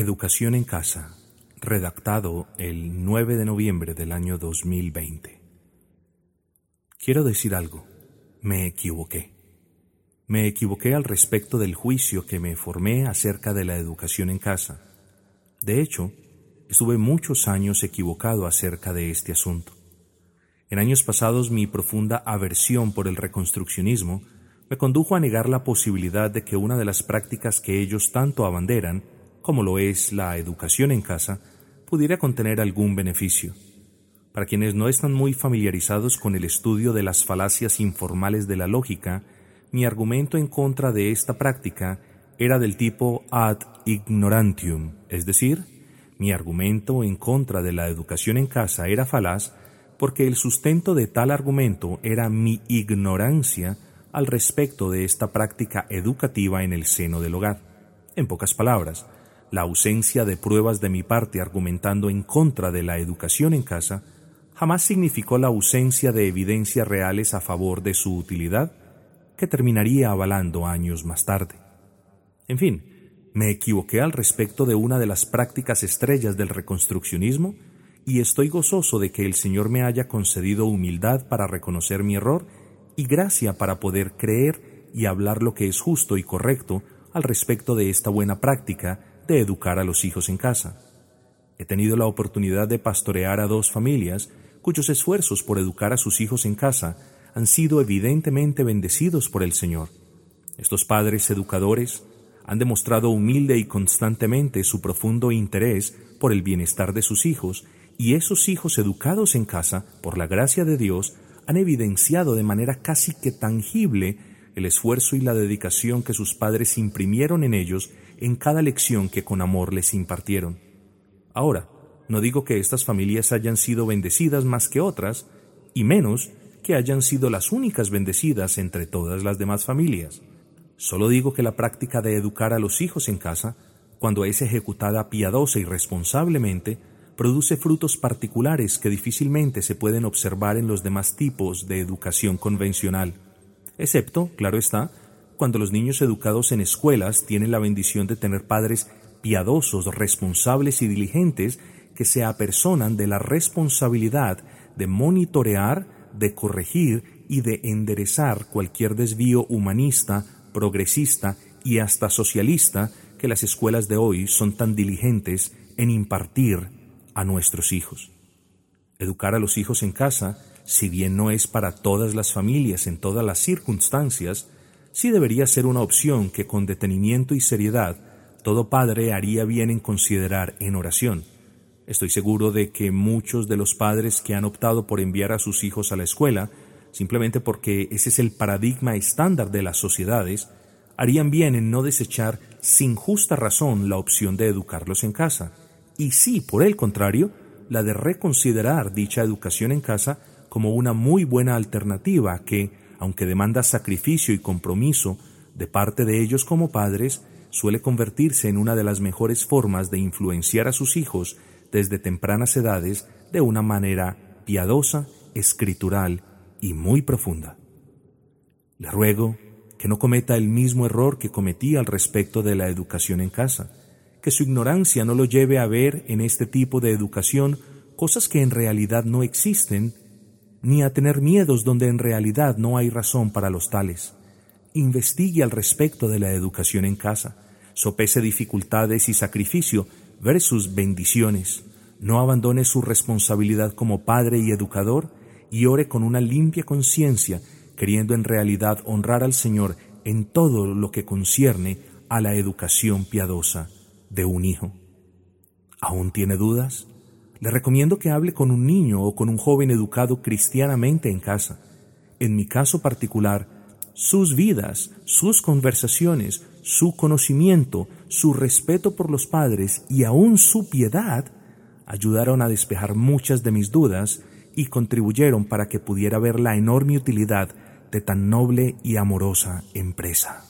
Educación en casa, redactado el 9 de noviembre del año 2020. Quiero decir algo, me equivoqué. Me equivoqué al respecto del juicio que me formé acerca de la educación en casa. De hecho, estuve muchos años equivocado acerca de este asunto. En años pasados mi profunda aversión por el reconstruccionismo me condujo a negar la posibilidad de que una de las prácticas que ellos tanto abanderan, como lo es la educación en casa, pudiera contener algún beneficio. Para quienes no están muy familiarizados con el estudio de las falacias informales de la lógica, mi argumento en contra de esta práctica era del tipo ad ignorantium, es decir, mi argumento en contra de la educación en casa era falaz porque el sustento de tal argumento era mi ignorancia al respecto de esta práctica educativa en el seno del hogar. En pocas palabras, la ausencia de pruebas de mi parte argumentando en contra de la educación en casa jamás significó la ausencia de evidencias reales a favor de su utilidad que terminaría avalando años más tarde. En fin, me equivoqué al respecto de una de las prácticas estrellas del reconstruccionismo y estoy gozoso de que el Señor me haya concedido humildad para reconocer mi error y gracia para poder creer y hablar lo que es justo y correcto al respecto de esta buena práctica de educar a los hijos en casa. He tenido la oportunidad de pastorear a dos familias cuyos esfuerzos por educar a sus hijos en casa han sido evidentemente bendecidos por el Señor. Estos padres educadores han demostrado humilde y constantemente su profundo interés por el bienestar de sus hijos, y esos hijos educados en casa, por la gracia de Dios, han evidenciado de manera casi que tangible el esfuerzo y la dedicación que sus padres imprimieron en ellos en cada lección que con amor les impartieron. Ahora, no digo que estas familias hayan sido bendecidas más que otras, y menos que hayan sido las únicas bendecidas entre todas las demás familias. Solo digo que la práctica de educar a los hijos en casa, cuando es ejecutada piadosa y responsablemente, produce frutos particulares que difícilmente se pueden observar en los demás tipos de educación convencional, excepto, claro está, cuando los niños educados en escuelas tienen la bendición de tener padres piadosos, responsables y diligentes que se apersonan de la responsabilidad de monitorear, de corregir y de enderezar cualquier desvío humanista, progresista y hasta socialista que las escuelas de hoy son tan diligentes en impartir a nuestros hijos. Educar a los hijos en casa, si bien no es para todas las familias en todas las circunstancias, sí debería ser una opción que con detenimiento y seriedad todo padre haría bien en considerar en oración. Estoy seguro de que muchos de los padres que han optado por enviar a sus hijos a la escuela, simplemente porque ese es el paradigma estándar de las sociedades, harían bien en no desechar sin justa razón la opción de educarlos en casa y sí, por el contrario, la de reconsiderar dicha educación en casa como una muy buena alternativa que, aunque demanda sacrificio y compromiso de parte de ellos como padres, suele convertirse en una de las mejores formas de influenciar a sus hijos desde tempranas edades de una manera piadosa, escritural y muy profunda. Le ruego que no cometa el mismo error que cometí al respecto de la educación en casa, que su ignorancia no lo lleve a ver en este tipo de educación cosas que en realidad no existen, ni a tener miedos donde en realidad no hay razón para los tales. Investigue al respecto de la educación en casa, sopese dificultades y sacrificio versus bendiciones. No abandone su responsabilidad como padre y educador y ore con una limpia conciencia, queriendo en realidad honrar al Señor en todo lo que concierne a la educación piadosa de un hijo. ¿Aún tiene dudas? Le recomiendo que hable con un niño o con un joven educado cristianamente en casa. En mi caso particular, sus vidas, sus conversaciones, su conocimiento, su respeto por los padres y aún su piedad ayudaron a despejar muchas de mis dudas y contribuyeron para que pudiera ver la enorme utilidad de tan noble y amorosa empresa.